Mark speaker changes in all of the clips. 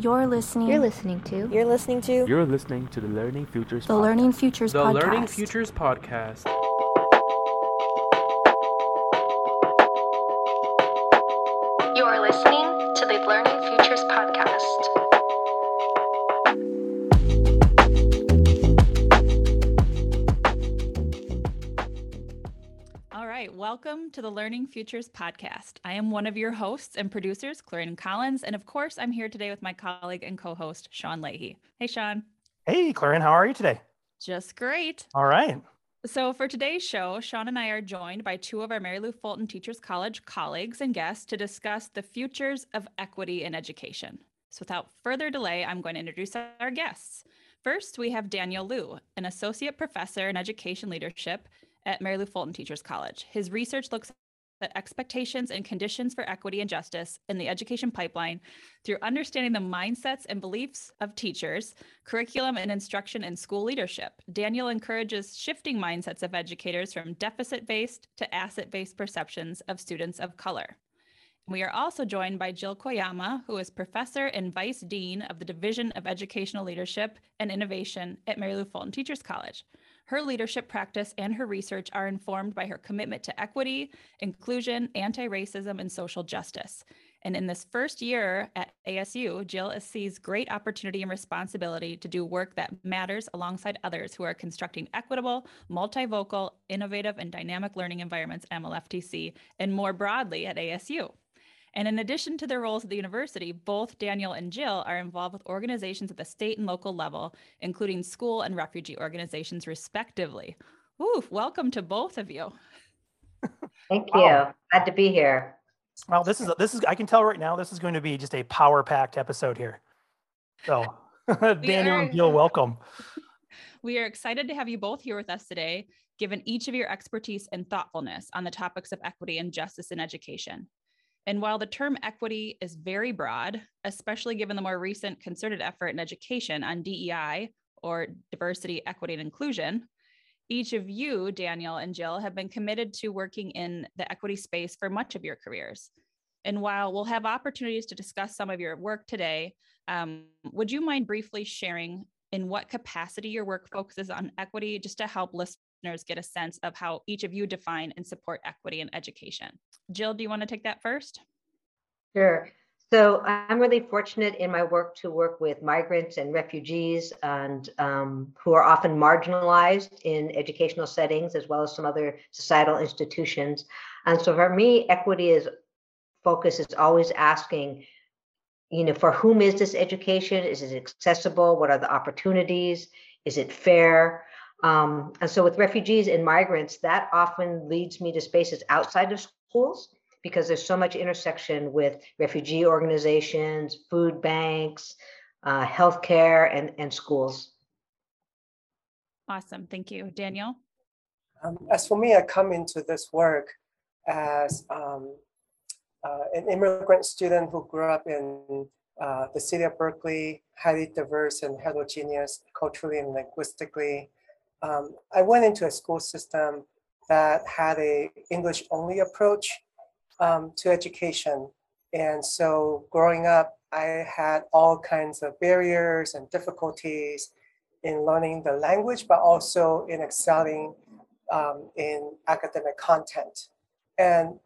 Speaker 1: You're listening.
Speaker 2: You're listening to.
Speaker 3: You're listening to.
Speaker 4: You're listening to the Learning Futures
Speaker 1: the
Speaker 4: podcast.
Speaker 1: Learning Futures
Speaker 5: The
Speaker 1: podcast.
Speaker 5: Learning Futures Podcast.
Speaker 6: Welcome to the Learning Futures podcast. I am one of your hosts and producers, Clarin Collins, and of course, I'm here today with my colleague and co-host, Sean Leahy. Hey, Sean.
Speaker 7: Hey, Clarin, how are you today?
Speaker 6: Just great.
Speaker 7: All right.
Speaker 6: So, for today's show, Sean and I are joined by two of our Mary Lou Fulton Teachers College colleagues and guests to discuss the futures of equity in education. So, without further delay, I'm going to introduce our guests. First, we have Daniel Liou, an associate professor in education leadership at Mary Lou Fulton Teachers College. His research looks at expectations and conditions for equity and justice in the education pipeline through understanding the mindsets and beliefs of teachers, curriculum and instruction, and school leadership. Daniel encourages shifting mindsets of educators from deficit based to asset based perceptions of students of color. We are also joined by Jill Koyama, who is professor and vice dean of the Division of Educational Leadership and Innovation at Mary Lou Fulton Teachers College. Her leadership practice and her research are informed by her commitment to equity, inclusion, anti racism, and social justice. And in this first year at ASU, Jill sees great opportunity and responsibility to do work that matters alongside others who are constructing equitable, multivocal, innovative, and dynamic learning environments at MLFTC and more broadly at ASU. And in addition to their roles at the university, both Daniel and Jill are involved with organizations at the state and local level, including school and refugee organizations, respectively. Ooh, welcome to both of you.
Speaker 8: Thank you.
Speaker 7: Wow.
Speaker 8: Glad to be here.
Speaker 7: Well, this is this is I can tell right now this is going to be just a power packed episode here. So, Daniel
Speaker 6: are-
Speaker 7: and Jill, welcome.
Speaker 6: We are excited to have you both here with us today, given each of your expertise and thoughtfulness on the topics of equity and justice in education. And while the term equity is very broad, especially given the more recent concerted effort in education on DEI or diversity, equity, and inclusion, each of you, Daniel and Jill, have been committed to working in the equity space for much of your careers. And while we'll have opportunities to discuss some of your work today, um, would you mind briefly sharing in what capacity your work focuses on equity, just to help listeners get a sense of how each of you define and support equity in education? Jill, do you want to take that first?
Speaker 8: Sure. So I'm really fortunate in my work to work with migrants and refugees and um, who are often marginalized in educational settings as well as some other societal institutions. And so for me, equity is focus is always asking, you know, for whom is this education? Is it accessible? What are the opportunities? Is it fair? Um, and so with refugees and migrants, that often leads me to spaces outside of schools because there's so much intersection with refugee organizations, food banks, uh, healthcare, and, and schools.
Speaker 6: Awesome. Thank you. Daniel?
Speaker 9: Um, as for me, I come into this work as um, uh, an immigrant student who grew up in uh, the city of Berkeley, highly diverse and heterogeneous culturally and linguistically. Um, I went into a school system that had a English only approach um, to education. And so growing up, I had all kinds of barriers and difficulties in learning the language, but also in excelling um, in academic content. And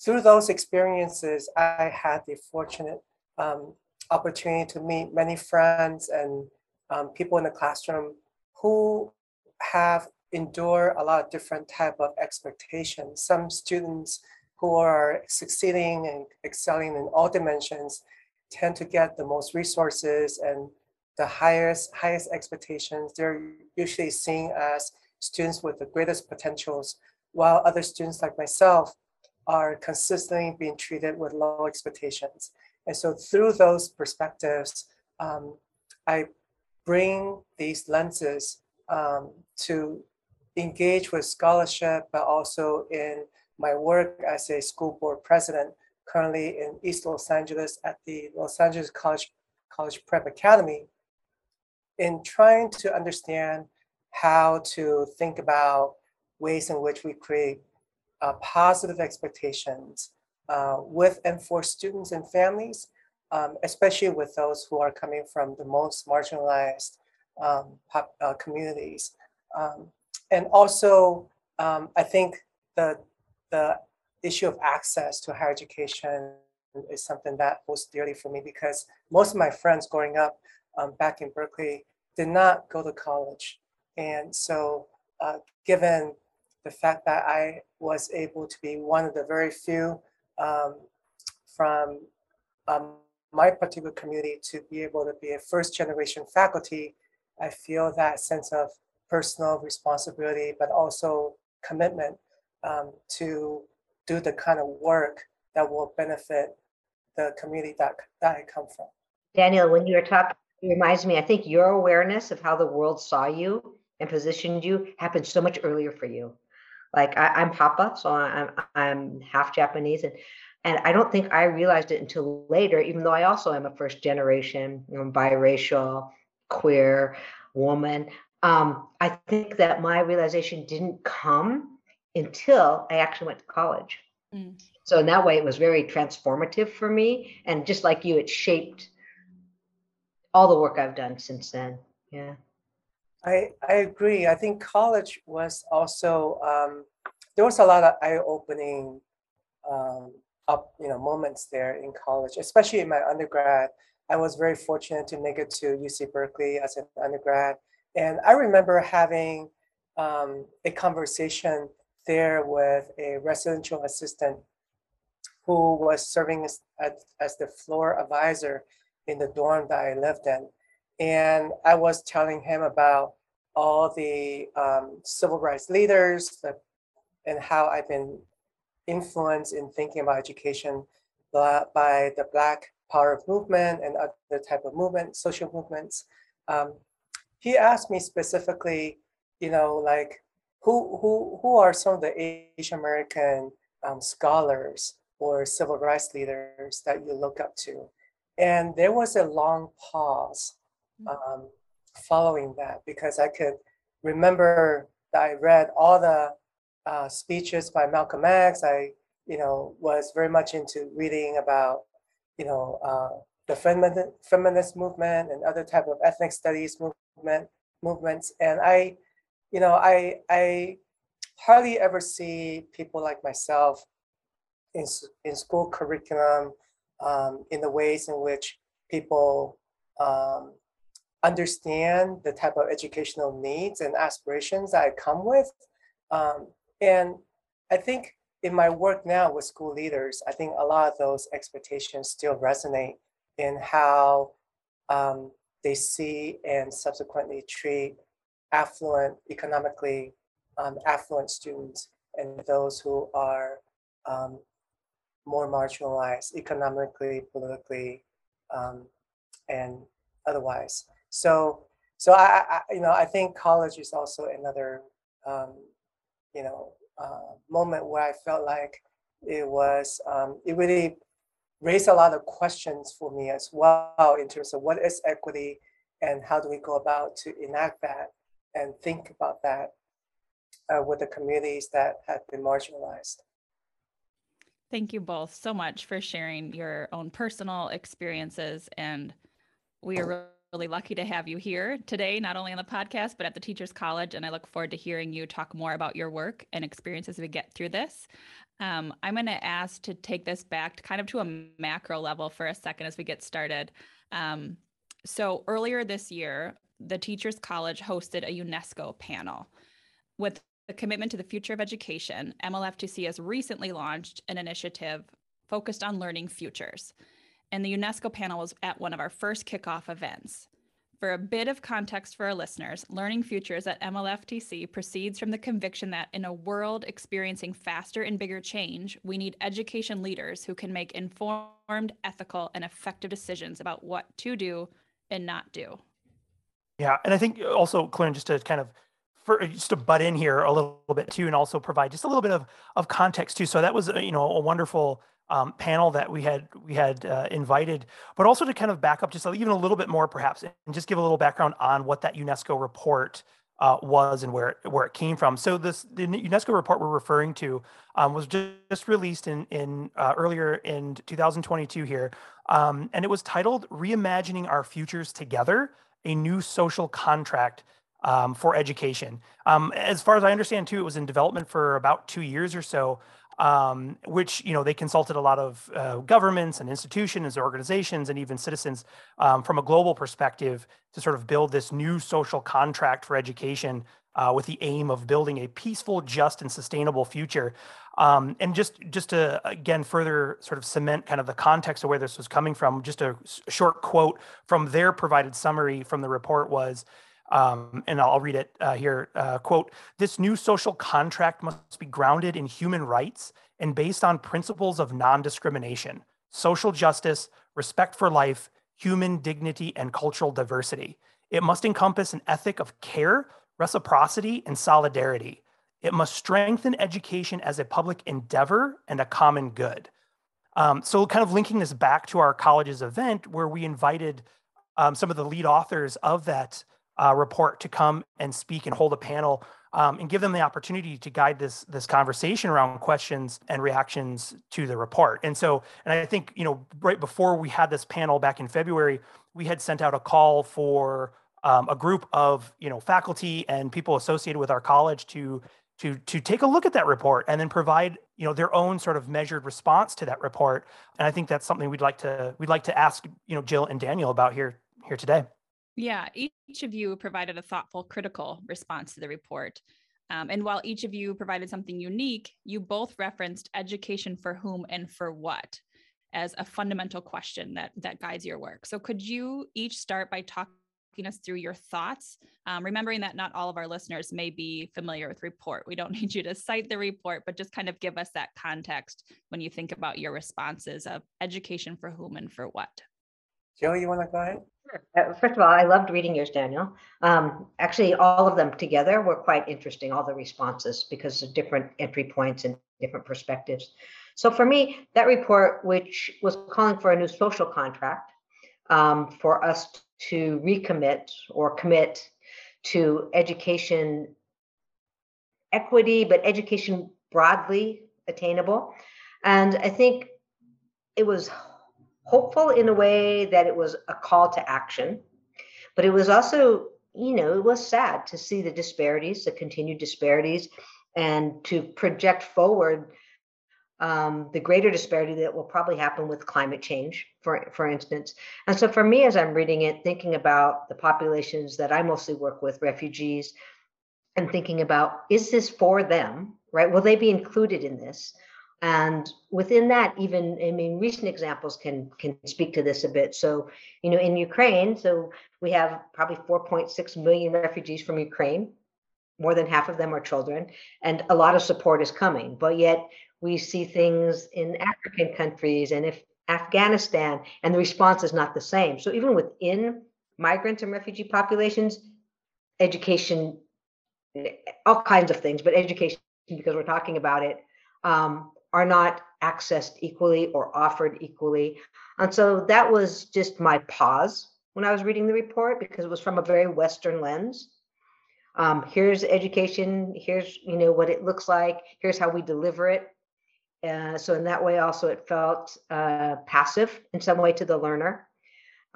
Speaker 9: through those experiences, I had the fortunate um, opportunity to meet many friends and um, people in the classroom who have endured a lot of different type of expectations. Some students who are succeeding and excelling in all dimensions tend to get the most resources and the highest highest expectations. They're usually seen as students with the greatest potentials, while other students like myself are consistently being treated with low expectations. And so through those perspectives, um, I bring these lenses um, to engage with scholarship, but also in my work as a school board president, currently in East Los Angeles at the Los Angeles College, College Prep Academy, in trying to understand how to think about ways in which we create uh, positive expectations uh, with and for students and families, um, especially with those who are coming from the most marginalized um, pop, uh, communities. Um, and also, um, I think the, the issue of access to higher education is something that was dearly for me because most of my friends growing up um, back in Berkeley did not go to college. And so, uh, given the fact that I was able to be one of the very few um, from um, my particular community to be able to be a first generation faculty, I feel that sense of personal responsibility, but also commitment um, to do the kind of work that will benefit the community that, that I come from.
Speaker 8: Daniel, when you were talking, it reminds me, I think your awareness of how the world saw you and positioned you happened so much earlier for you. Like I, am hapa, so I'm I'm half Japanese, and and I don't think I realized it until later. Even though I also am a first generation you know, biracial, queer woman, um, I think that my realization didn't come until I actually went to college. Mm. So in that way, it was very transformative for me, and just like you, it shaped all the work I've done since then. Yeah.
Speaker 9: I, I agree. I think college was also um, there was a lot of eye-opening um, up you know moments there in college, especially in my undergrad. I was very fortunate to make it to UC Berkeley as an undergrad, and I remember having um, a conversation there with a residential assistant who was serving as, as, the floor advisor in the dorm that I lived in. And I was telling him about all the um, civil rights leaders that, and how I've been influenced in thinking about education by the Black Power movement and other type of movement, social movements. Um, he asked me specifically, you know, like who who who are some of the Asian American um, scholars or civil rights leaders that you look up to? And there was a long pause mm. um, following that because I could remember that I read all the uh, speeches by Malcolm X. I, you know, was very much into reading about, you know, uh, the feminist, feminist movement and other type of ethnic studies movement movements. And I, you know, I I hardly ever see people like myself in in school curriculum um, in the ways in which people um, understand the type of educational needs and aspirations that I come with. Um, and I think in my work now with school leaders, I think a lot of those expectations still resonate in how um, they see and subsequently treat affluent, economically um, affluent students and those who are um, more marginalized economically, politically, um, and otherwise. So, so I, I, you know, I think college is also another, um, you know, uh, moment where I felt like it was, um, it really raised a lot of questions for me as well in terms of what is equity and how do we go about to enact that and think about that uh, with the communities that have been marginalized.
Speaker 6: Thank you both so much for sharing your own personal experiences. And we are really lucky to have you here today, not only on the podcast, but at the Teachers College. And I look forward to hearing you talk more about your work and experiences as we get through this. Um, I'm going to ask to take this back to kind of to a macro level for a second as we get started. Um, so earlier this year, the Teachers College hosted a UNESCO panel with the commitment to the future of education, MLFTC has recently launched an initiative focused on learning futures. And the UNESCO panel was at one of our first kickoff events. For a bit of context for our listeners, Learning Futures at MLFTC proceeds from the conviction that in a world experiencing faster and bigger change, we need education leaders who can make informed, ethical, and effective decisions about what to do and not do.
Speaker 7: Yeah, and I think also, Claire, just to kind of for just to butt in here a little bit too, and also provide just a little bit of of context too. So that was uh, you know a wonderful um, panel that we had we had uh, invited, but also to kind of back up just even a little bit more perhaps, and just give a little background on what that UNESCO report uh, was and where where it came from. So this the UNESCO report we're referring to um, was just, just, released in in uh, earlier in 2022 here, um, and it was titled "Reimagining Our Futures Together: A New Social Contract." Um, for education. Um, as far as I understand, too, it was in development for about two years or so um, which you know they consulted a lot of uh, governments and institutions, organizations, and even citizens um, from a global perspective to sort of build this new social contract for education uh, with the aim of building a peaceful, just, and sustainable future. Um, and just just to again further sort of cement kind of the context of where this was coming from, just a short quote from their provided summary from the report was. Um, and I'll read it uh, here. Uh, quote, this new social contract must be grounded in human rights and based on principles of non-discrimination, social justice, respect for life, human dignity, and cultural diversity. It must encompass an ethic of care, reciprocity, and solidarity. It must strengthen education as a public endeavor and a common good. Um, so kind of linking this back to our college's event where we invited um, some of the lead authors of that uh, report to come and speak and hold a panel um, and give them the opportunity to guide this this conversation around questions and reactions to the report. And so, and I think you know, right before we had this panel back in February, we had sent out a call for um, a group of you know faculty and people associated with our college to to to take a look at that report and then provide you know their own sort of measured response to that report. And I think that's something we'd like to we'd like to ask you know Jill and Daniel about here here today.
Speaker 6: Yeah, each of you provided a thoughtful, critical response to the report. Um, and while each of you provided something unique, you both referenced education for whom and for what as a fundamental question that that guides your work. So could you each start by talking us through your thoughts, um, remembering that not all of our listeners may be familiar with report. We don't need you to cite the report, but just kind of give us that context when you think about your responses of education for whom and for what.
Speaker 9: Joe, you want to go ahead?
Speaker 8: Uh, first of all, I loved reading yours, Daniel. Um, actually, all of them together were quite interesting, all the responses, because of different entry points and different perspectives. So for me, that report, which was calling for a new social contract um, for us to recommit or commit to education equity, but education broadly attainable. And I think it was hopeful in a way that it was a call to action, but it was also, you know, it was sad to see the disparities, the continued disparities, and to project forward um, the greater disparity that will probably happen with climate change, for, for instance. And so for me, as I'm reading it, thinking about the populations that I mostly work with, refugees, and thinking about, is this for them, right? Will they be included in this? And within that even i mean recent examples can can speak to this a bit. So you know in ukraine so we have probably 4.6 million refugees from ukraine. More than half of them are children and a lot of support is coming. But yet we see things in african countries and if afghanistan and the response is not the same. So even within migrant and refugee populations education all kinds of things but education because we're talking about it um, are not accessed equally or offered equally. And so that was just my pause when I was reading the report because it was from a very Western lens. Um, here's education, here's you know what it looks like, here's how we deliver it. Uh, so in that way, also it felt uh, passive in some way to the learner.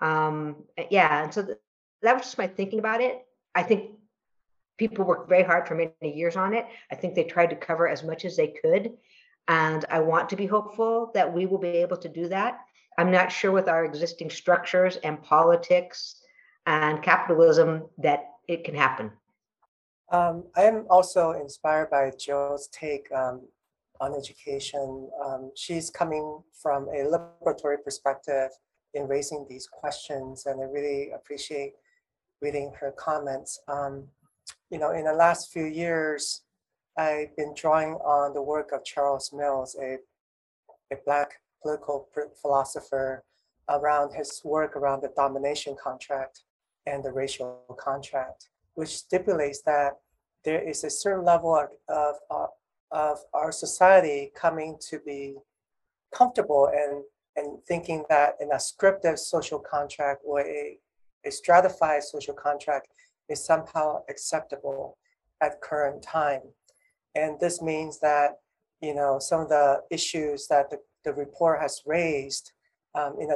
Speaker 8: Um, yeah, and so th- that was just my thinking about it. I think people worked very hard for many years on it. I think they tried to cover as much as they could. And I want to be hopeful that we will be able to do that. I'm not sure with our existing structures and politics and capitalism that it can happen.
Speaker 9: Um, I am also inspired by Joe's take um, on education. Um, she's coming from a liberatory perspective in raising these questions, and I really appreciate reading her comments. Um, you know, in the last few years, I've been drawing on the work of Charles Mills, a, a Black political philosopher, around his work around the domination contract and the racial contract, which stipulates that there is a certain level of, of, uh, of our society coming to be comfortable and, and thinking that an ascriptive social contract or a, a stratified social contract is somehow acceptable at current time. And this means that, you know, some of the issues that the, the report has raised um, in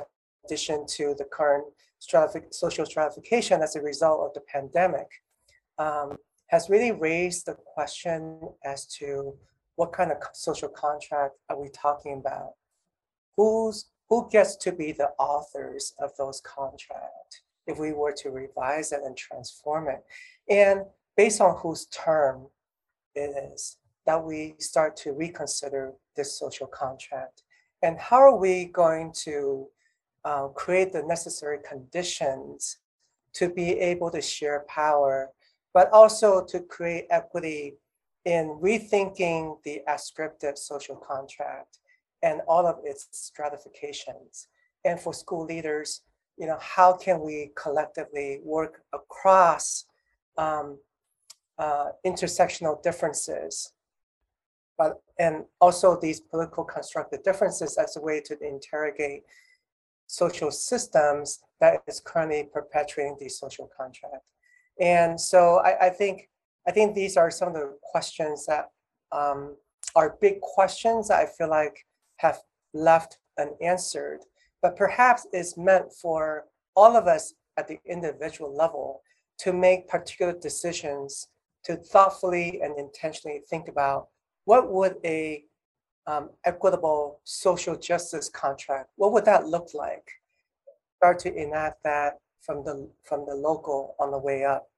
Speaker 9: addition to the current stratific- social stratification as a result of the pandemic um, has really raised the question as to what kind of social contract are we talking about? Who's who gets to be the authors of those contracts if we were to revise it and transform it? And based on whose term is that we start to reconsider this social contract. And how are we going to uh, create the necessary conditions to be able to share power, but also to create equity in rethinking the ascriptive social contract and all of its stratifications. And for school leaders, you know, how can we collectively work across um, uh, intersectional differences, but and also these political constructed differences as a way to interrogate social systems that is currently perpetuating the social contract. And so I, I think I think these are some of the questions that um, are big questions that I feel like have left unanswered, but perhaps is meant for all of us at the individual level to make particular decisions to thoughtfully and intentionally think about what would a um, equitable social justice contract, what would that look like? Start to enact that from the from the local on the way up.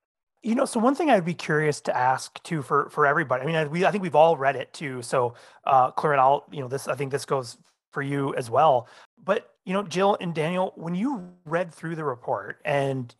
Speaker 7: You know, so one thing I'd be curious to ask too for for everybody. I mean, I, we I think we've all read it too. So, uh, Claire, I'll you know this. I think this goes for you as well. But you know, Jill and Daniel, when you read through the report and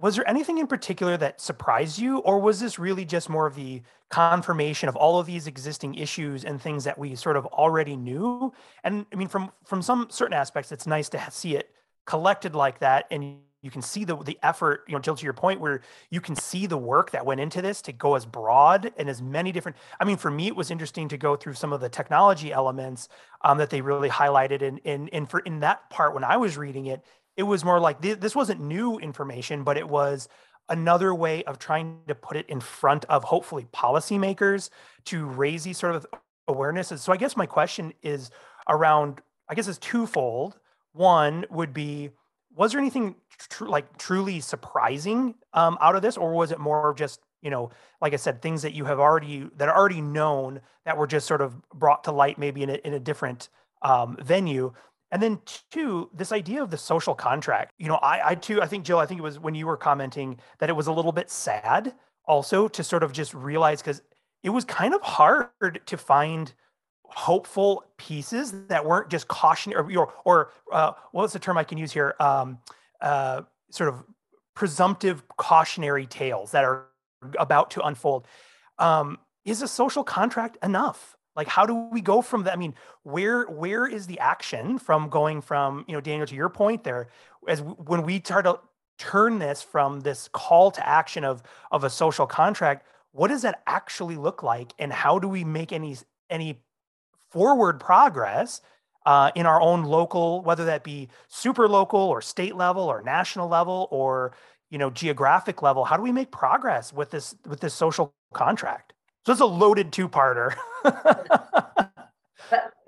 Speaker 7: was there anything in particular that surprised you or was this really just more of the confirmation of all of these existing issues and things that we sort of already knew? And i mean from from some certain aspects it's nice to see it collected like that and you can see the the effort you know jill to your point where you can see the work that went into this to go as broad and as many different i mean for me it was interesting to go through some of the technology elements um, that they really highlighted and in, in, in for in that part when i was reading it it was more like th- this wasn't new information, but it was another way of trying to put it in front of hopefully policymakers to raise these sort of awarenesses. So I guess my question is around, I guess it's twofold. One would be, was there anything tr- like truly surprising um, out of this, or was it more of just you know, like I said, things that you have already that are already known that were just sort of brought to light, maybe in a, in a different um, venue. And then two, this idea of the social contract. You know, I, I too, I think Jill, I think it was when you were commenting that it was a little bit sad also to sort of just realize because it was kind of hard to find hopeful pieces that weren't just cautionary or or uh, what's the term I can use here? Um, uh, sort of presumptive cautionary tales that are about to unfold. Um, is a social contract enough? Like how do we go from that i mean where where is the action from going from you know daniel to your point there as when we try to turn this from this call to action of of a social contract what does that actually look like? And how do we make any any forward progress uh, in our own local whether that be super local or state level or national level or you know geographic level? How do we make progress with this with this social contract so it's a loaded two-parter.
Speaker 8: but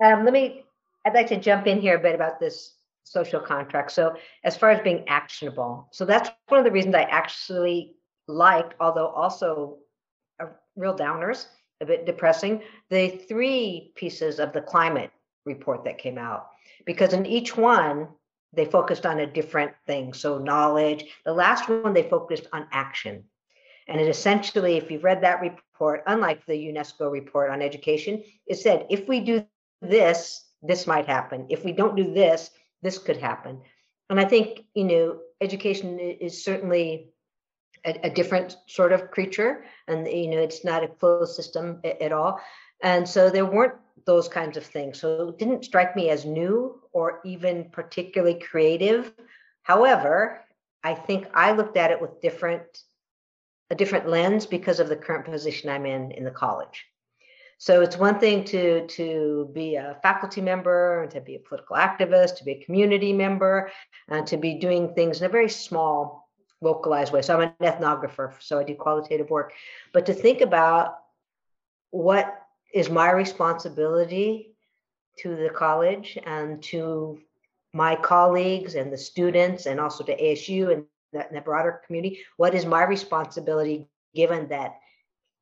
Speaker 8: um, let me. I'd like to jump in here a bit about this social contract. So as far as being actionable, so that's one of the reasons I actually liked, although also a real downers, a bit depressing, the three pieces of the climate report that came out, because in each one they focused on a different thing. So knowledge. The last one they focused on action. And it essentially, if you've read that report, unlike the UNESCO report on education, it said if we do this, this might happen. If we don't do this, this could happen. And I think, you know, education is certainly a, a different sort of creature. And, you know, it's not a closed system at all. And so there weren't those kinds of things. So it didn't strike me as new or even particularly creative. However, I think I looked at it with different a different lens because of the current position I'm in in the college. So it's one thing to to be a faculty member, and to be a political activist, to be a community member, and to be doing things in a very small localized way. So I'm an ethnographer, so I do qualitative work. But to think about what is my responsibility to the college and to my colleagues and the students and also to ASU and the, the broader community, what is my responsibility given that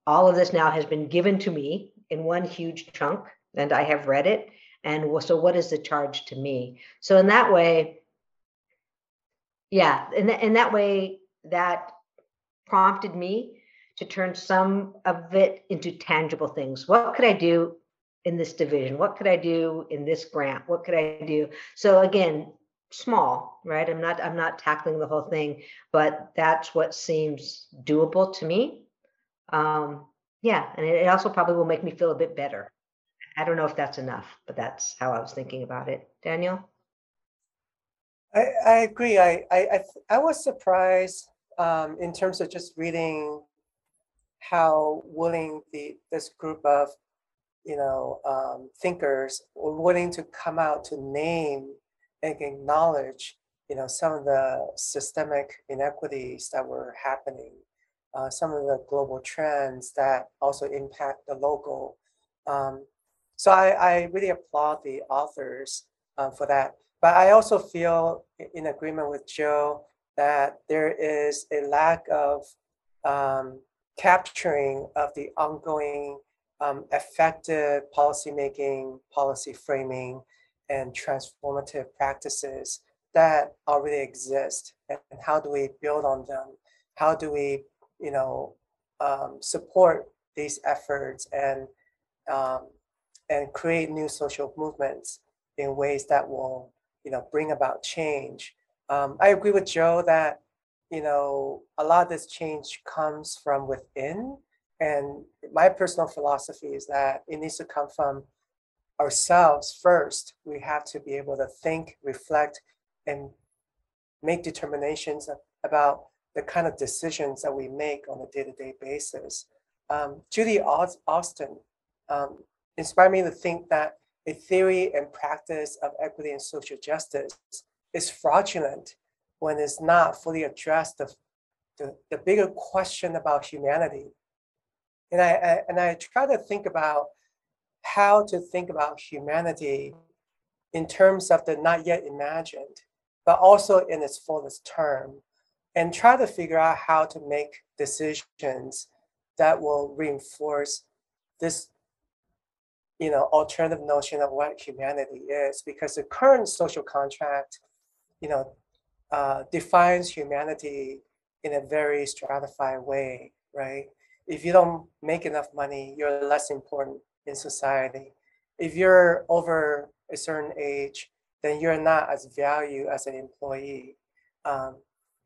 Speaker 8: all of this now has been given to me in one huge chunk and I have read it. And so what is the charge to me? So in that way, yeah, in, in that way, that prompted me to turn some of it into tangible things. What could I do in this division? What could I do in this grant? What could I do? So again, small, right? I'm not I'm not tackling the whole thing, but that's what seems doable to me. Um, yeah, and it also probably will make me feel a bit better. I don't know if that's enough, but that's how I was thinking about it. Daniel?
Speaker 9: I, I agree. I, I, I, was surprised um, in terms of just reading how willing the this group of you know um, thinkers were willing to come out to name and acknowledge you know some of the systemic inequities that were happening uh, some of the global trends that also impact the local. Um, so I, I, really applaud the authors uh, for that. But I also feel in agreement with Joe that there is a lack of um, capturing of the ongoing um, effective policymaking, policy framing, and transformative practices that already exist. And how do we build on them? How do we you know, um, support these efforts and um, and create new social movements in ways that will, you know, bring about change. Um, I agree with Joe that, you know, a lot of this change comes from within. And my personal philosophy is that it needs to come from ourselves first. We have to be able to think, reflect, and make determinations about the kind of decisions that we make on a day-to-day basis. Um, Judy Austin um, inspired me to think that a theory and practice of equity and social justice is fraudulent when it's not fully addressed the, the, the bigger question about humanity. And I, I, and I try to think about how to think about humanity in terms of the not yet imagined, but also in its fullest term and try to figure out how to make decisions that will reinforce this you know alternative notion of what humanity is. Because the current social contract you know uh, defines humanity in a very stratified way right? If you don't make enough money you're less important in society if you're over a certain age then you're not as valued as an employee um,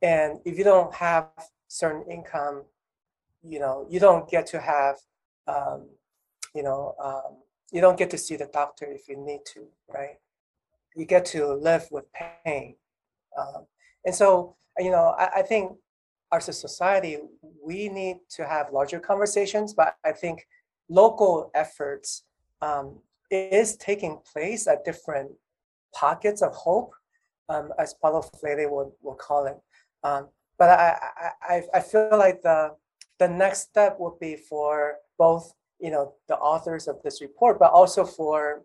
Speaker 9: and if you don't have certain income, you know, you don't get to have, um, you know, um, you don't get to see the doctor if you need to, right? You get to live with pain. Um, and so, you know, I, I think as a society, we need to have larger conversations, but I think local efforts um, is taking place at different pockets of hope, um, as Paulo Freire would, would call it. Um, but I, I, I feel like the, the next step would be for both, you know, the authors of this report, but also for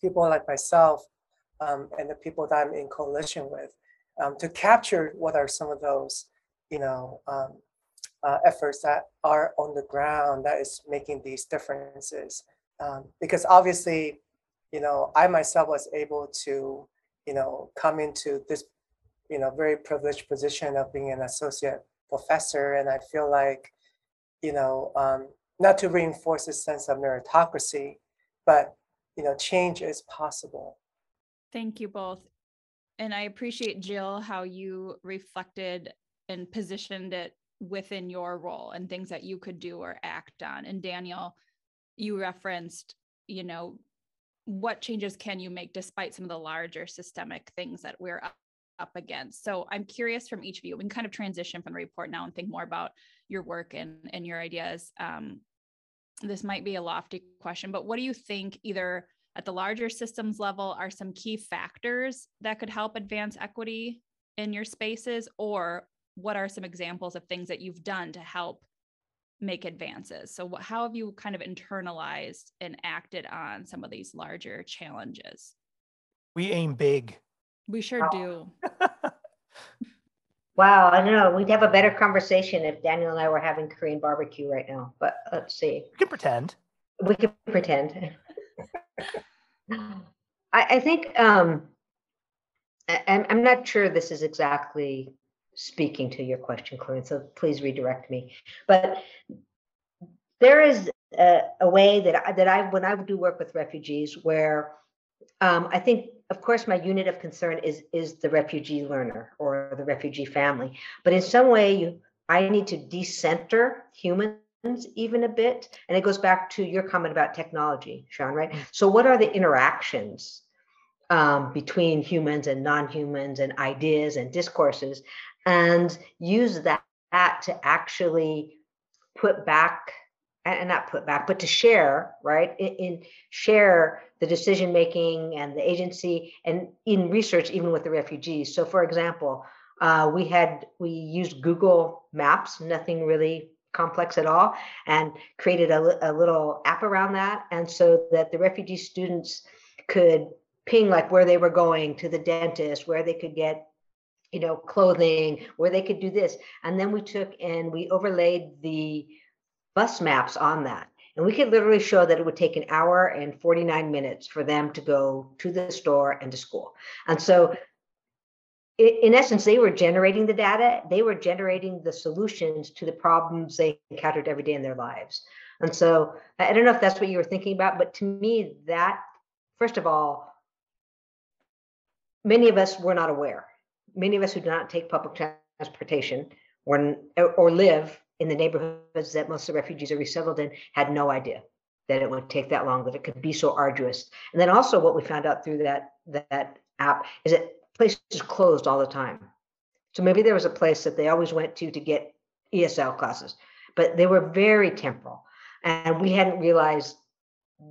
Speaker 9: people like myself um, and the people that I'm in coalition with um, to capture what are some of those, you know, um, uh, efforts that are on the ground that is making these differences. Um, because obviously, you know, I myself was able to, you know, come into this you know very privileged position of being an associate professor. And i feel like you know um, not to reinforce a sense of meritocracy but you know change is possible.
Speaker 6: Thank you both. And i appreciate jill how you reflected and positioned it within your role and things that you could do or act on and daniel you referenced you know what changes can you make despite some of the larger systemic things that we're up against. So I'm curious from each of you, we can kind of transition from the report now and think more about your work and, and your ideas. Um, this might be a lofty question, but what do you think either at the larger systems level are some key factors that could help advance equity in your spaces or what are some examples of things that you've done to help make advances so what, how have you kind of internalized and acted on some of these larger challenges
Speaker 7: we aim big
Speaker 6: we sure do
Speaker 8: Wow, I don't know. We'd have a better conversation if Daniel and I were having Korean barbecue right now, but let's see.
Speaker 7: You can pretend.
Speaker 8: We can pretend. I, I think um, I, I'm, I'm not sure this is exactly speaking to your question, Clarence, so please redirect me. But there is a, a way that I, that I, when I do work with refugees, where um, I think, of course, my unit of concern is is the refugee learner or the refugee family. But in some way, you, I need to decenter humans even a bit, and it goes back to your comment about technology, Sean. Right? So, what are the interactions um, between humans and non-humans and ideas and discourses, and use that, that to actually put back and not put back, but to share, right? In, in, share the decision making and the agency, and in research, even with the refugees. So, for example, uh, we had we used Google Maps, nothing really complex at all, and created a, a little app around that, and so that the refugee students could ping like where they were going to the dentist, where they could get you know clothing, where they could do this, and then we took and we overlaid the bus maps on that. And we could literally show that it would take an hour and 49 minutes for them to go to the store and to school. And so, in essence, they were generating the data, they were generating the solutions to the problems they encountered every day in their lives. And so, I don't know if that's what you were thinking about, but to me, that, first of all, many of us were not aware. Many of us who do not take public transportation or, or live in the neighborhoods that most of the refugees are resettled in had no idea that it would take that long, that it could be so arduous. And then also what we found out through that that app is that places closed all the time. So maybe there was a place that they always went to to get ESL classes, but they were very temporal. And we hadn't realized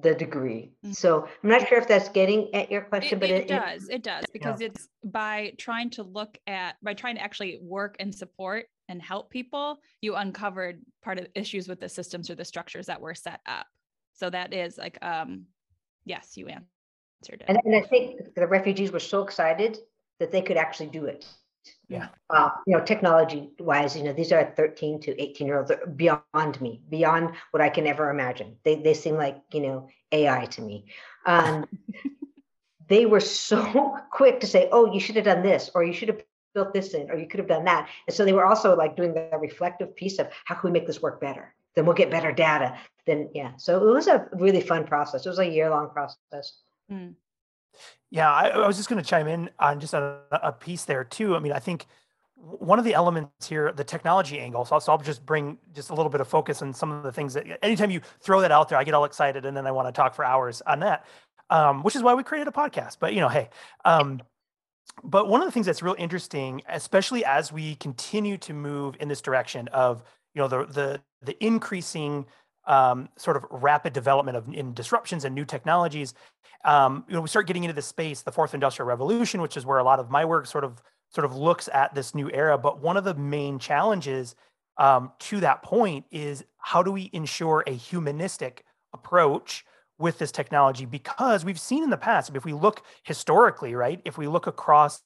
Speaker 8: the degree. Mm-hmm. So I'm not sure if that's getting at your question,
Speaker 6: it,
Speaker 8: but
Speaker 6: it, it does. It, it does because yeah. it's by trying to look at by trying to actually work and support and help people, you uncovered part of issues with the systems or the structures that were set up. So that is like, um, yes, you answered it.
Speaker 8: And, and I think the refugees were so excited that they could actually do it.
Speaker 7: Yeah.
Speaker 8: Uh, you know, technology wise, you know, these are 13 to 18 year olds beyond me, beyond what I can ever imagine. They, they seem like, you know, AI to me. Um, they were so quick to say, oh, you should have done this, or you should have built this in, or you could have done that. And so they were also like doing the reflective piece of how can we make this work better? Then we'll get better data. Then yeah. So it was a really fun process. It was a year long process. Mm.
Speaker 7: Yeah, I, I, was just going to chime in on just a, a, piece there too. I mean, I think one of the elements here, the technology angle. So, so I'll just bring just a little bit of focus on some of the things that anytime you throw that out there, I get all excited and then I want to talk for hours on that. Um, which is why we created a podcast. But you know, hey, um, but one of the things that's real interesting, especially as we continue to move in this direction of you know the the the increasing um, sort of rapid development of in disruptions and new technologies, um, you know, we start getting into the space, the fourth industrial revolution, which is where a lot of my work sort of sort of looks at this new era. But one of the main challenges um, to that point is how do we ensure a humanistic approach with this technology because we've seen in the past if we look historically right if we look across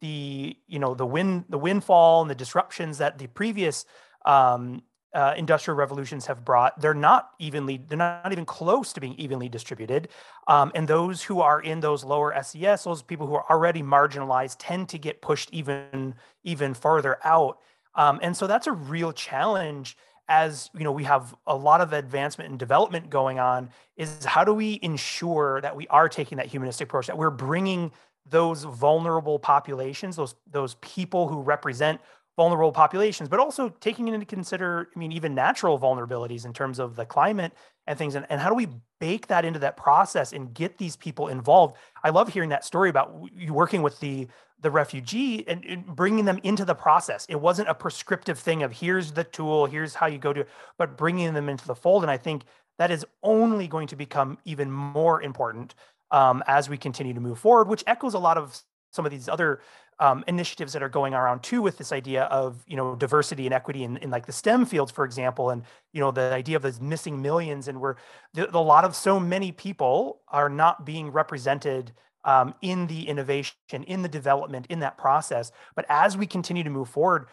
Speaker 7: the you know the wind the windfall and the disruptions that the previous um, uh, industrial revolutions have brought they're not evenly they're not even close to being evenly distributed. Um, and those who are in those lower ses those people who are already marginalized tend to get pushed even even further out. Um, and so that's a real challenge as you know we have a lot of advancement and development going on is how do we ensure that we are taking that humanistic approach that we're bringing those vulnerable populations those those people who represent vulnerable populations but also taking into consider i mean even natural vulnerabilities in terms of the climate and things and, and how do we bake that into that process and get these people involved i love hearing that story about you working with the the refugee and, and, bringing them into the process. It wasn't a prescriptive thing of here's the tool, here's how you go to it, but bringing them into the fold. And I think that is only going to become even more important um, as we continue to move forward, which echoes a lot of some of these other um, initiatives that are going around too with this idea of you know diversity and equity in, in like the STEM fields, for example, and you know the idea of those missing millions, and where a lot of so many people are not being represented um, in the innovation, in the development, in that process. But as we continue to move forward,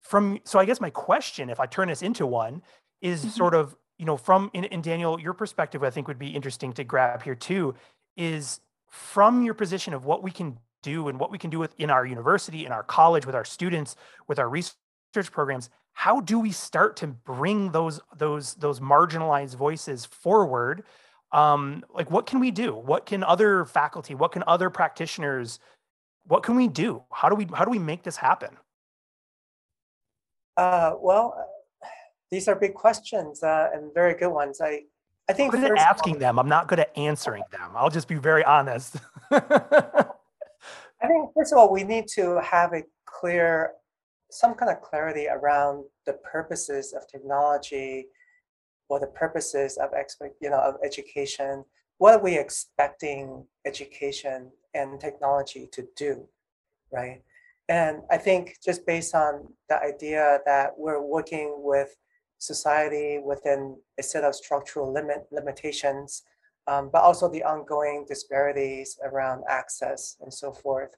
Speaker 7: from so I guess my question, if I turn this into one, is mm-hmm. sort of you know from in, in Daniel, your perspective, I think would be interesting to grab here too, is from your position of what we can do and what we can do with in our university, in our college, with our students, with our research programs, how do we start to bring those those those marginalized voices forward? Um, like what can we do? What can other faculty, what can other practitioners, what can we do? How do we how do we make this happen?
Speaker 9: Uh, well, these are big questions uh, and very good ones. I I think
Speaker 7: I'm good at asking all, them. I'm not good at answering them. I'll just be very honest.
Speaker 9: I think first of all, we need to have a clear, some kind of clarity around the purposes of technology or the purposes of expect, you know, of education. What are we expecting education and technology to do, right? And I think just based on the idea that we're working with society within a set of structural limit limitations um, but also the ongoing disparities around access and so forth.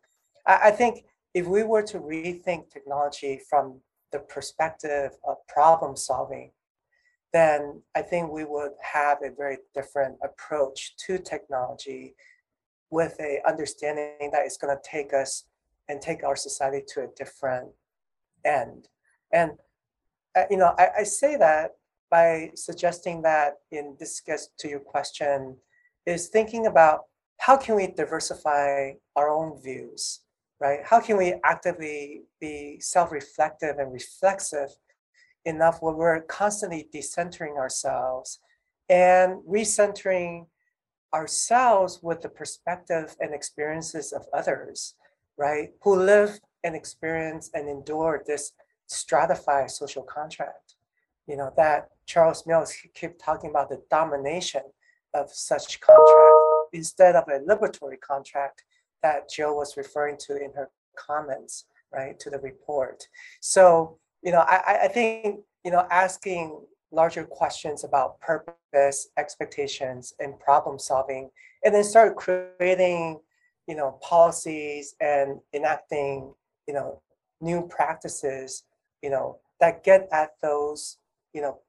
Speaker 9: I, I think if we were to rethink technology from the perspective of problem solving, then I think we would have a very different approach to technology with a understanding that it's going to take us and take our society to a different end. And uh, you know, I, I say that by suggesting that in this gets to your question is thinking about how can we diversify our own views right? How can we actively be self-reflective and reflexive enough when we're constantly decentering ourselves and recentering ourselves with the perspective and experiences of others right? Who live and experience and endure this stratified social contract you know, that Charles Mills kept talking about the domination of such contract instead of a liberatory contract that Jill was referring to in her comments, right, to the report. So, you know, I, I think, you know, asking larger questions about purpose, expectations, and problem solving, and then start creating, you know, policies and enacting, you know, new practices, you know, that get at those you know,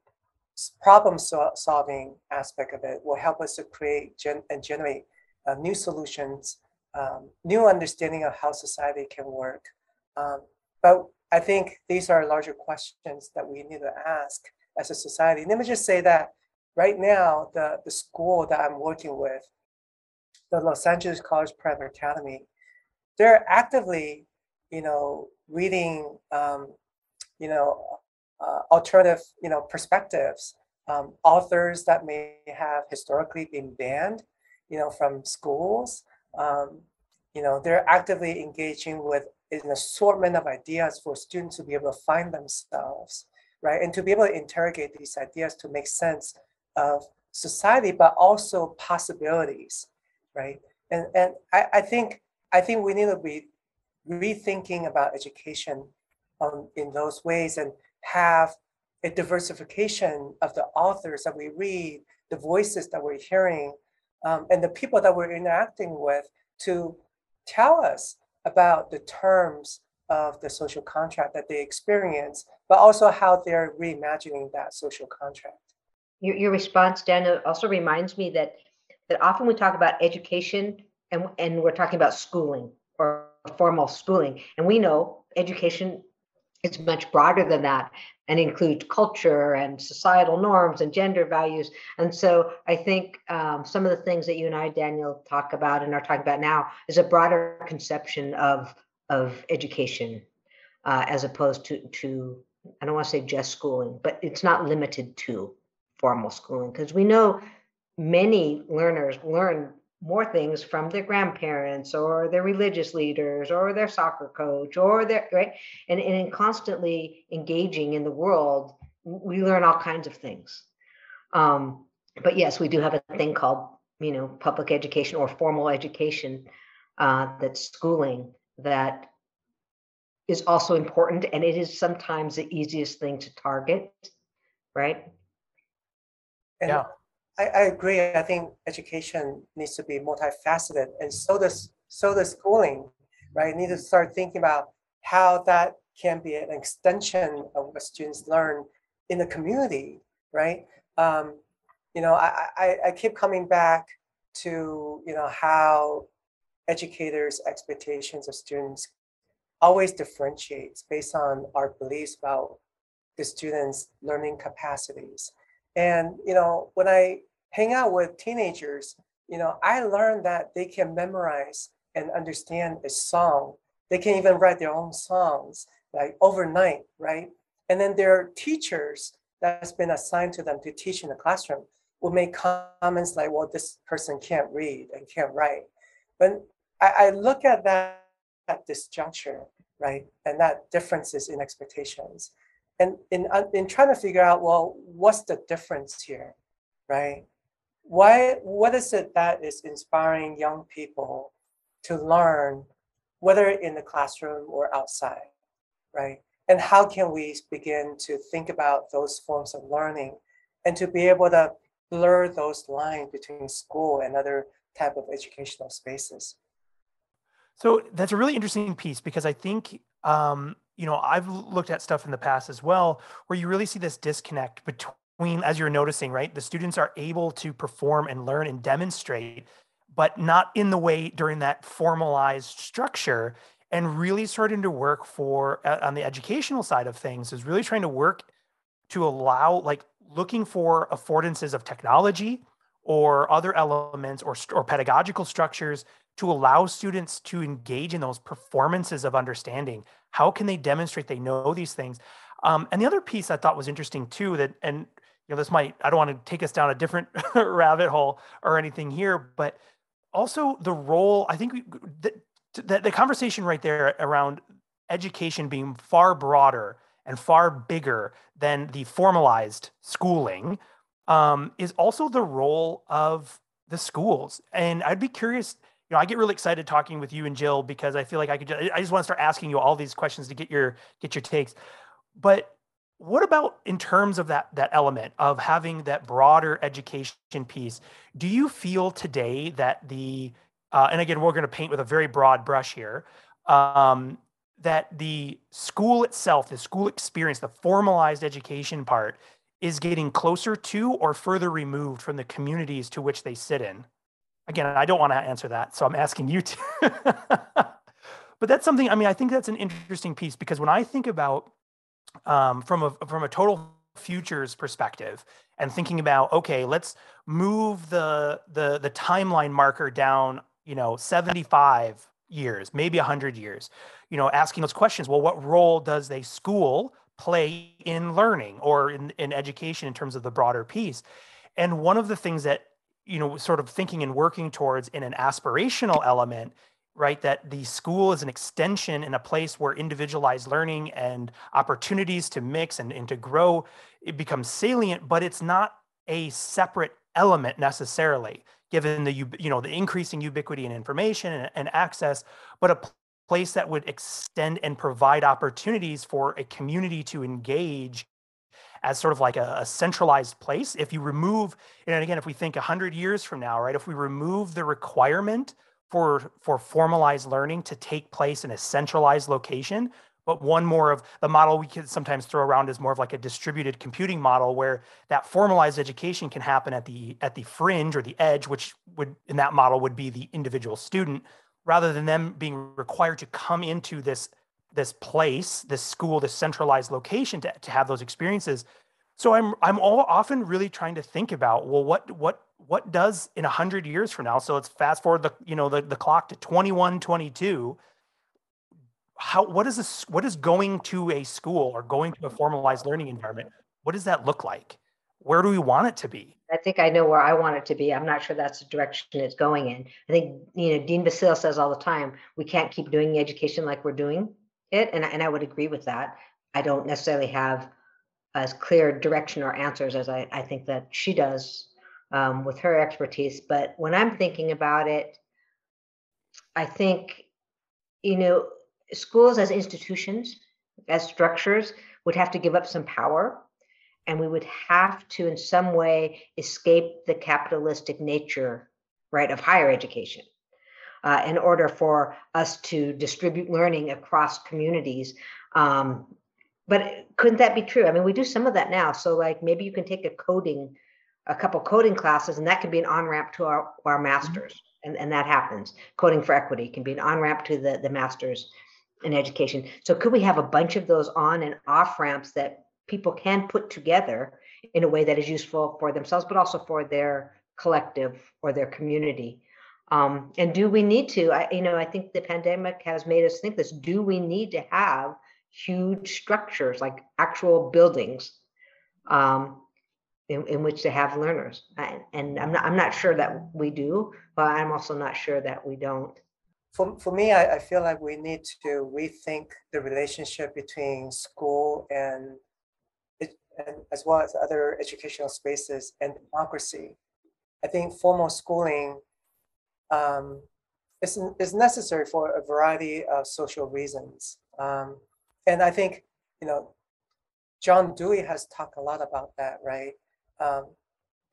Speaker 9: problem solving aspect of it will help us to create gen- and generate uh, new solutions, um, new understanding of how society can work. Um, but I think these are larger questions that we need to ask as a society. Let me just say that right now, the, the school that I'm working with, the Los Angeles College Prep Academy, they're actively, you know, reading, um, you know, uh, alternative, you know, perspectives, um, authors that may have historically been banned, you know, from schools. Um, you know, they're actively engaging with an assortment of ideas for students to be able to find themselves, right, and to be able to interrogate these ideas to make sense of society, but also possibilities, right? And and I, I think I think we need to be rethinking about education um, in those ways and have a diversification of the authors that we read, the voices that we're hearing, um, and the people that we're interacting with to tell us about the terms of the social contract that they experience, but also how they're reimagining that social contract.
Speaker 8: Your, your response, Dan, also reminds me that that often we talk about education and, and we're talking about schooling or formal schooling. And we know education it's much broader than that and includes culture and societal norms and gender values. And so I think um, some of the things that you and I, Daniel, talk about and are talking about now is a broader conception of of education uh, as opposed to to I don't want to say just schooling, but it's not limited to formal schooling because we know many learners learn more things from their grandparents or their religious leaders or their soccer coach or their right and, and in constantly engaging in the world we learn all kinds of things um, but yes we do have a thing called you know public education or formal education uh, that's schooling that is also important and it is sometimes the easiest thing to target, right?
Speaker 9: And
Speaker 7: Yeah.
Speaker 9: I, I agree. I think education needs to be multifaceted, and so does so does schooling, right? You need to start thinking about how that can be an extension of what students learn in the community, right? Um, you know, I, I, I keep coming back to you know how educators' expectations of students always differentiates based on our beliefs about the students' learning capacities. And you know, when I hang out with teenagers, you know, I learned that they can memorize and understand a song. They can even write their own songs like overnight, right? And then their teachers that's been assigned to them to teach in the classroom will make comments like, well, this person can't read and can't write. But I, I look at that at this juncture, right? And that differences in expectations. And in, uh, in trying to figure out, well, what's the difference here, right? Why, what is it that is inspiring young people to learn, whether in the classroom or outside, right? And how can we begin to think about those forms of learning and to be able to blur those lines between school and other type of educational spaces?
Speaker 7: So that's a really interesting piece because I think, um, you know, I've looked at stuff in the past as well where you really see this disconnect between, as you're noticing, right? The students are able to perform and learn and demonstrate, but not in the way during that formalized structure. And really starting to work for uh, on the educational side of things is really trying to work to allow, like, looking for affordances of technology or other elements or, or pedagogical structures to allow students to engage in those performances of understanding. How can they demonstrate they know these things? Um, and the other piece I thought was interesting too that, and you know, this might, I don't want to take us down a different rabbit hole or anything here, but also the role, I think we, the, the, the conversation right there around education being far broader and far bigger than the formalized schooling um, is also the role of the schools. And I'd be curious you know, I get really excited talking with you and Jill because I feel like I could. Just, I just want to start asking you all these questions to get your get your takes. But what about in terms of that that element of having that broader education piece? Do you feel today that the uh, and again we're going to paint with a very broad brush here um, that the school itself, the school experience, the formalized education part is getting closer to or further removed from the communities to which they sit in? again, I don't want to answer that, so I'm asking you to. but that's something. I mean, I think that's an interesting piece because when I think about um, from a from a total futures perspective and thinking about okay, let's move the the the timeline marker down, you know, 75 years, maybe 100 years. You know, asking those questions. Well, what role does a school play in learning or in, in education in terms of the broader piece? And one of the things that you know sort of thinking and working towards in an aspirational element right that the school is an extension in a place where individualized learning and opportunities to mix and, and to grow it becomes salient but it's not a separate element necessarily given the you know the increasing ubiquity in information and, and access but a place that would extend and provide opportunities for a community to engage as sort of like a, a, centralized place. If you remove, and again, if we think 100 years from now, right, if we remove the requirement for, for formalized learning to take place in a centralized location, but one more of the model we could sometimes throw around is more of like a distributed computing model where that formalized education can happen at the at the fringe or the edge which would in that model would be the individual student rather than them being required to come into this this place, this school, this centralized location to, to have those experiences. So I'm I'm all often really trying to think about well what what what does in a hundred years from now? So let's fast forward the you know the, the clock to 21, 22. How what is this what is going to a school or going to a formalized learning environment? What does that look like? Where do we want it to be?
Speaker 8: I think I know where I want it to be. I'm not sure that's the direction it's going in. I think you know Dean Basile says all the time we can't keep doing education like we're doing it, and, and I would agree with that. I don't necessarily have as clear direction or answers as I, I think that she does um, with her expertise. But when I'm thinking about it, I think, you know, schools as institutions, as structures, would have to give up some power and we would have to in some way escape the capitalistic nature right of higher education uh, in order for us to distribute learning across communities um, but couldn't that be true i mean we do some of that now so like maybe you can take a coding a couple coding classes and that can be an on-ramp to our, our masters and, and that happens coding for equity can be an on-ramp to the, the masters in education so could we have a bunch of those on and off ramps that people can put together in a way that is useful for themselves, but also for their collective or their community. Um, and do we need to? I, you know, I think the pandemic has made us think this. Do we need to have huge structures like actual buildings um, in, in which to have learners? And I'm not, I'm not sure that we do, but I'm also not sure that we don't.
Speaker 9: For, for me, I, I feel like we need to rethink the relationship between school and and as well as other educational spaces and democracy. I think formal schooling um, is, is necessary for a variety of social reasons. Um, and I think, you know, John Dewey has talked a lot about that, right? Um,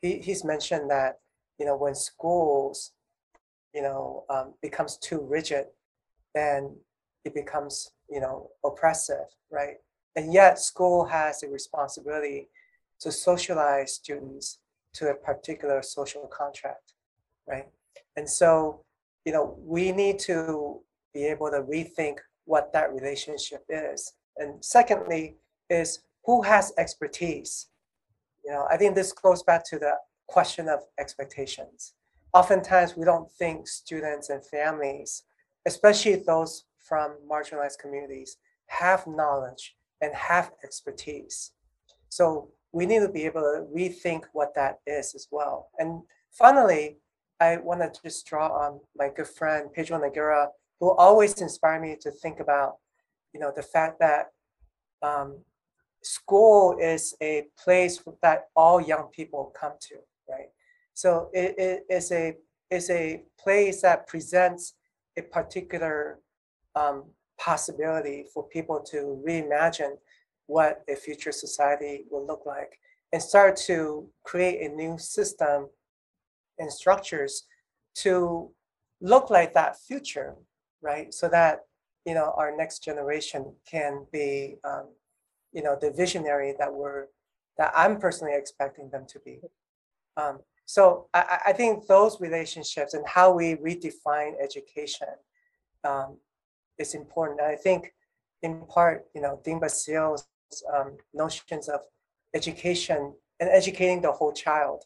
Speaker 9: he, he's mentioned that, you know, when schools, you know, um, becomes too rigid, then it becomes, you know, oppressive, right? And yet school has a responsibility to socialize students to a particular social contract, right? And so, you know, we need to be able to rethink what that relationship is. And secondly, is who has expertise? You know, I think this goes back to the question of expectations. Oftentimes, we don't think students and families, especially those from marginalized communities, have knowledge and have expertise. So we need to be able to rethink what that is as well. And finally, I want to just draw on my good friend Pedro Noguera, who always inspired me to think about, you know, the fact that um, school is a place that all young people come to, right? So it, it is a is a place that presents a particular um, possibility for people to reimagine what a future society will look like and start to create a new system and structures to look like that future, right? So that you know our next generation can be, um, you know, the visionary that we're that I'm personally expecting them to be. Um, so I, I, think those relationships and how we redefine education um, is important. And I think in part, you know, Dean Basile's um, notions of education and educating the whole child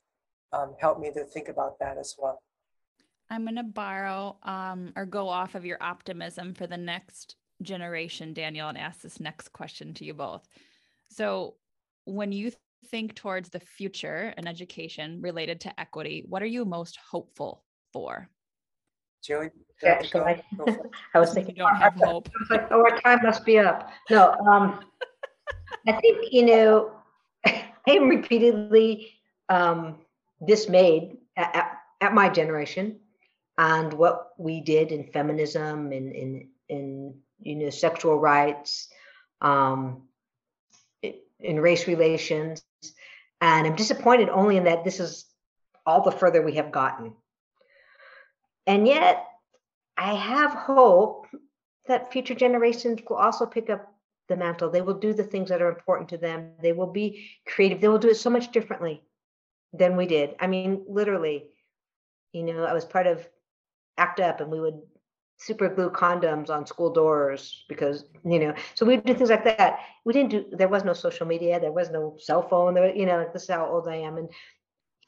Speaker 9: um, helped me to think about that as well.
Speaker 6: I'm going to borrow um, or go off of your optimism for the next generation, Daniel, and ask this next question to you both. So, when you think towards the future and education related to equity, what are you most hopeful for?
Speaker 9: Julie,
Speaker 8: Yeah, so I, I was thinking,
Speaker 6: You don't have hope.
Speaker 8: I was like, oh, our time must be up. No, um, I think, you know, I am repeatedly um, dismayed at, at, at my generation and what we did in feminism and in, in, you know, sexual rights, um, in race relations. And I'm disappointed only in that this is all the further we have gotten. And yet, I have hope that future generations will also pick up the mantle. They will do the things that are important to them. They will be creative. They will do it so much differently than we did. I mean, literally, you know, I was part of ACT UP and we would super glue condoms on school doors because, you know, so we do things like that. We didn't do, there was no social media, there was no cell phone, there, you know, this is how old I am. And,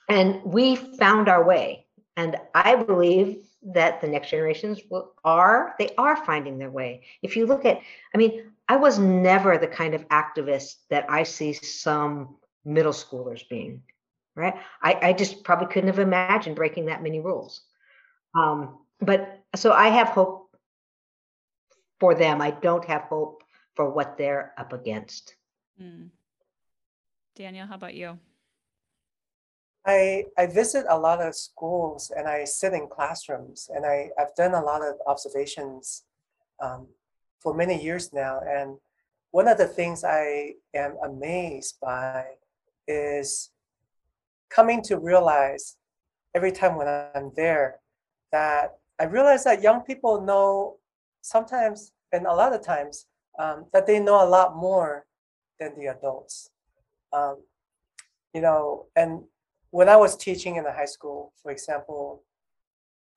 Speaker 8: and we found our way. And I believe that the next generations will, are they are finding their way if you look at i mean i was never the kind of activist that i see some middle schoolers being right i, I just probably couldn't have imagined breaking that many rules um, but so i have hope for them i don't have hope for what they're up against
Speaker 6: mm. daniel how about you
Speaker 9: I, I visit a lot of schools and I sit in classrooms and I, I've done a lot of observations um, for many years now. And one of the things I am amazed by is coming to realize every time when I'm there that I realize that young people know sometimes and a lot of times um, that they know a lot more than the adults. Um, you know, and when I was teaching in the high school, for example,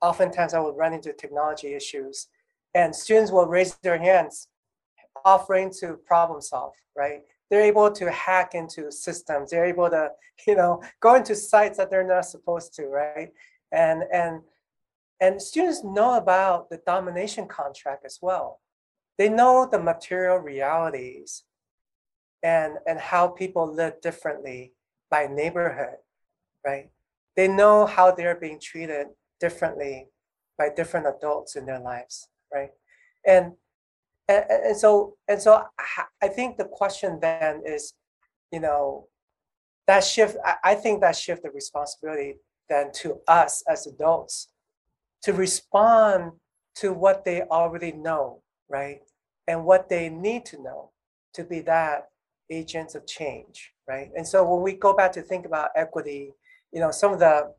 Speaker 9: oftentimes I would run into technology issues and students will raise their hands offering to problem solve, right? They're able to hack into systems. They're able to, you know, go into sites that they're not supposed to, right? And and and students know about the domination contract as well. They know the material realities and and how people live differently by neighborhood, right? They know how they're being treated differently by different adults in their lives, right? And and, and so and so I think the question then is, you know, that shift. I, I think that shift the responsibility then to us as adults to respond to what they already know, right? And what they need to know to be that agents of change, right? And so when we go back to think about equity, you know, some of the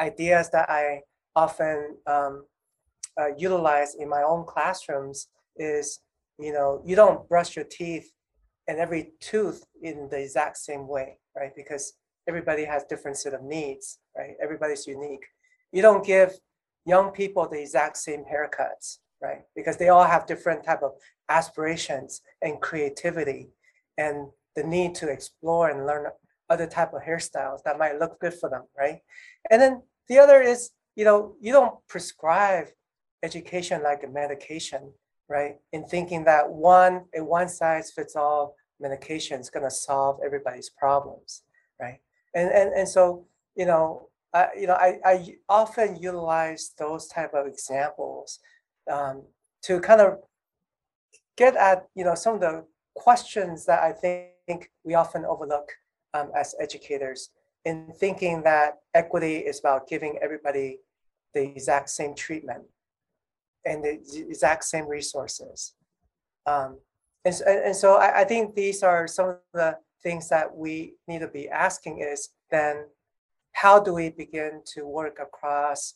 Speaker 9: ideas that I often um, uh, utilize in my own classrooms is, you know, you don't brush your teeth and every tooth in the exact same way, right? Because everybody has different set of needs, right? Everybody's unique. You don't give young people the exact same haircuts, right? Because they all have different type of aspirations and creativity and the need to explore and learn other type of hairstyles that might look good for them, right? And then the other is, you know, you don't prescribe education like a medication, right? In thinking that one, a one size fits all medication is going to solve everybody's problems, right? And and and so, you know, I, you know, I, I often utilize those type of examples um, to kind of get at, you know, some of the questions that I think we often overlook um, as educators in thinking that equity is about giving everybody the exact same treatment and the exact same resources. Um, and, and so I, I think these are some of the things that we need to be asking is then how do we begin to work across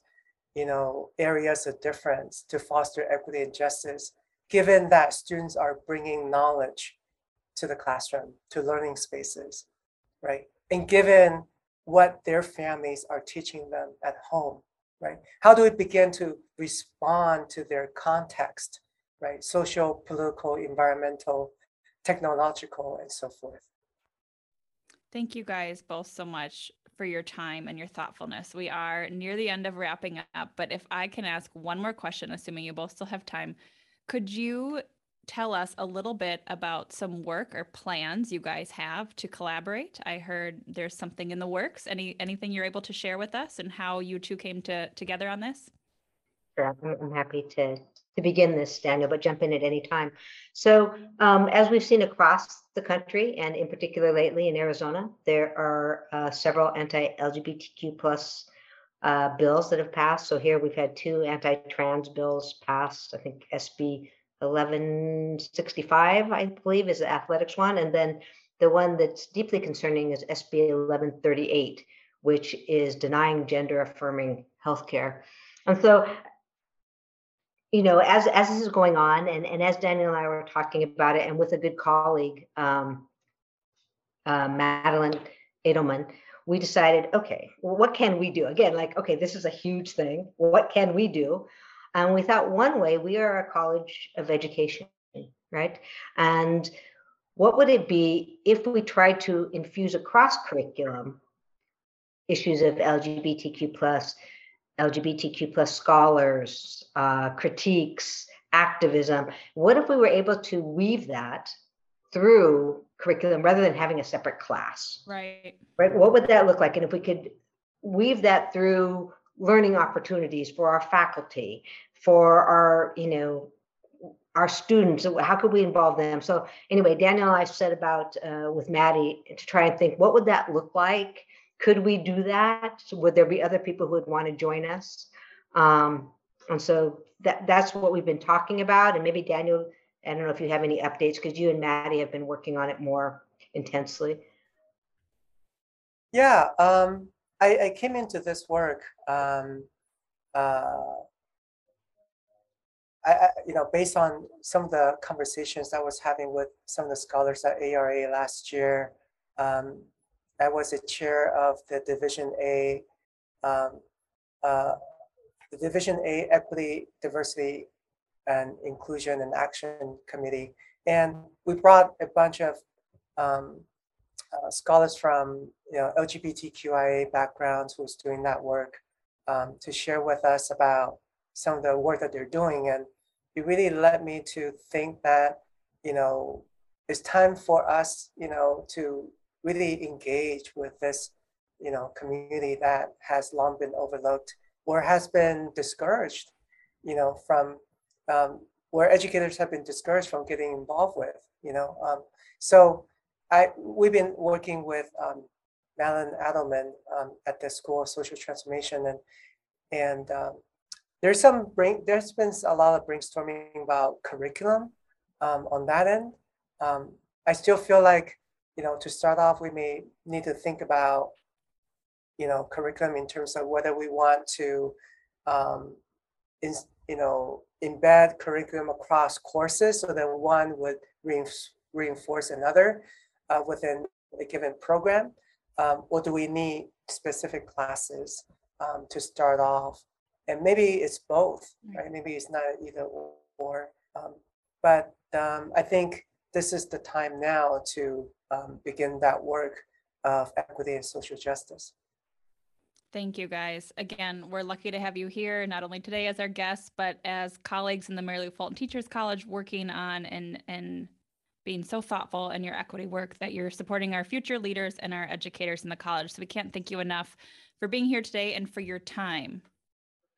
Speaker 9: you know areas of difference to foster equity and justice given that students are bringing knowledge to the classroom to learning spaces right? And given what their families are teaching them at home right? How do we begin to respond to their context right? Social political environmental technological and so forth.
Speaker 6: Thank you guys both so much for your time and your thoughtfulness. We are near the end of wrapping up, but if I can ask one more question, assuming you both still have time, could you tell us a little bit about some work or plans you guys have to collaborate? I heard there's something in the works. Any anything you're able to share with us and how you two came to together on this?
Speaker 8: Sure, I'm happy to to begin this, Daniel, but jump in at any time. So, um, as we've seen across the country, and in particular lately in Arizona, there are uh, several anti-LGBTQ plus uh, bills that have passed. So here we've had two anti-trans bills passed. I think SB 1165, I believe, is the athletics one, and then the one that's deeply concerning is SB 1138, which is denying gender affirming healthcare. And so you know, as as this is going on, and and as Daniel and I were talking about it, and with a good colleague, um, uh, Madelaine Adelman, we decided, okay, well, what can we do? Again, like, okay, this is a huge thing. What can we do? And we thought one way we are a college of education, right? And what would it be if we tried to infuse across curriculum issues of LGBTQ plus LGBTQ plus scholars, uh, critiques, activism. What if we were able to weave that through curriculum rather than having a separate class?
Speaker 6: Right.
Speaker 8: Right. What would that look like? And if we could weave that through learning opportunities for our faculty, for our, you know, our students, how could we involve them? So anyway, Daniel and I said about uh, with Maddie to try and think what would that look like could we do that? Would there be other people who would want to join us? Um, And so that that's what we've been talking about. And maybe Daniel, I don't know if you have any updates because you and Maddie have been working on it more intensely.
Speaker 9: Yeah, um, I, I came into this work, um, uh, I, I, you know, based on some of the conversations I was having with some of the scholars at AERA last year. Um, I was the chair of the Division A, um, uh, the Division A Equity, Diversity, and Inclusion and Action Committee, and we brought a bunch of um, uh, scholars from you know, LGBTQIA backgrounds who's doing that work um, to share with us about some of the work that they're doing. And it really led me to think that, you know, it's time for us, you know, to really engage with this, you know, community that has long been overlooked or has been discouraged, you know, from um, where educators have been discouraged from getting involved with, you know. Um, so I we've been working with um, Madelaine Adelman um, at the School of Social Transformation, and and um, there's some brain there's been a lot of brainstorming about curriculum um, on that end. Um, I still feel like you know to start off, we may need to think about you know curriculum in terms of whether we want to um, in, you know embed curriculum across courses so that one would reinforce another uh, within a given program? Um, or do we need specific classes um, to start off? And maybe it's both, right? Maybe it's not either or. Um, but um, I think this is the time now to um, begin that work of equity and social justice.
Speaker 6: Thank you, guys. Again, we're lucky to have you here, not only today as our guests, but as colleagues in the Mary Lou Fulton Teachers College working on and, and being so thoughtful in your equity work that you're supporting our future leaders and our educators in the college. So we can't thank you enough for being here today and for your time.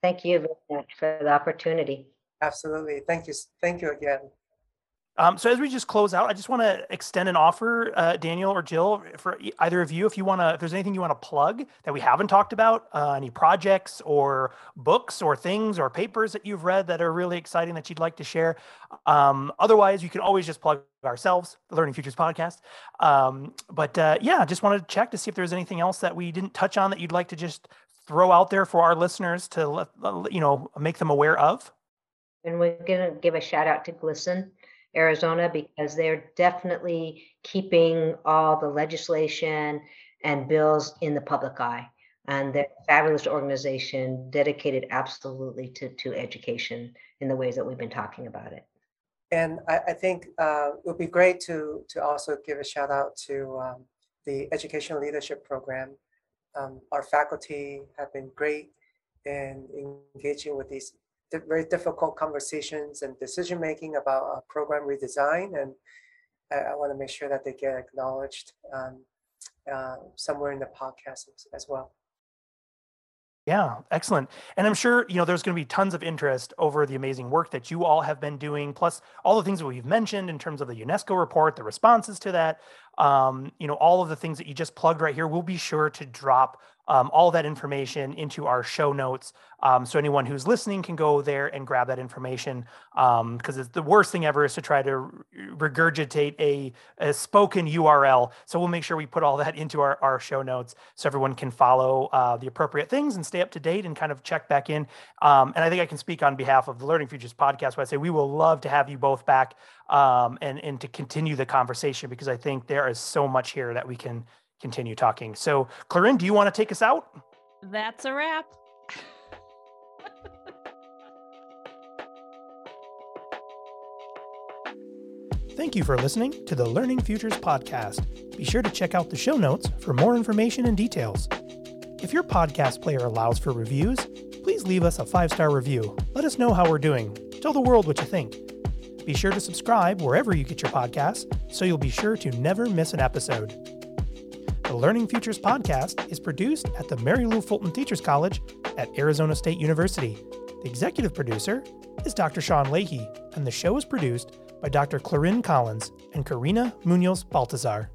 Speaker 8: Thank you very much for the opportunity.
Speaker 9: Absolutely. Thank you. Thank you again.
Speaker 7: Um, so as we just close out, I just want to extend an offer, uh, Daniel or Jill, for either of you, if you want to, if there's anything you want to plug that we haven't talked about, uh, any projects or books or things or papers that you've read that are really exciting that you'd like to share. Um, otherwise, you can always just plug ourselves, the Learning Futures podcast. Um, but uh, yeah, I just wanted to check to see if there's anything else that we didn't touch on that you'd like to just throw out there for our listeners to you know make them aware of.
Speaker 8: And we're going to give a shout out to GLSEN Arizona because they're definitely keeping all the legislation and bills in the public eye. And they're a fabulous organization dedicated absolutely to, to education in the ways that we've been talking about it.
Speaker 9: And I, I think uh, it would be great to, to also give a shout out to um, the Educational Leadership Program. Um, our faculty have been great in engaging with these very difficult conversations and decision making about a program redesign. And I, I want to make sure that they get acknowledged um, uh, somewhere in the podcast as, as well.
Speaker 7: Yeah, excellent. And I'm sure, you know, there's going to be tons of interest over the amazing work that you all have been doing, plus all the things that we've mentioned in terms of the UNESCO report, the responses to that, um, you know, all of the things that you just plugged right here. We'll be sure to drop um, all that information into our show notes. Um, so anyone who's listening can go there and grab that information because um, the worst thing ever is to try to regurgitate a, a, spoken URL. So we'll make sure we put all that into our, our show notes so everyone can follow uh, the appropriate things and stay up to date and kind of check back in. Um, and I think I can speak on behalf of the Learning Futures podcast where I say we will love to have you both back um, and, and to continue the conversation because I think there is so much here that we can continue talking. So, Clarin, do you want to take us out?
Speaker 6: That's a wrap.
Speaker 7: Thank you for listening to the Learning Futures podcast. Be sure to check out the show notes for more information and details. If your podcast player allows for reviews, please leave us a five star review. Let us know how we're doing. Tell the world what you think. Be sure to subscribe wherever you get your podcasts so you'll be sure to never miss an episode. The Learning Futures podcast is produced at the Mary Lou Fulton Teachers College at Arizona State University. The executive producer is Dr. Sean Leahy, and the show is produced by Dr. Clarin Collins and Karina Munoz Baltazar.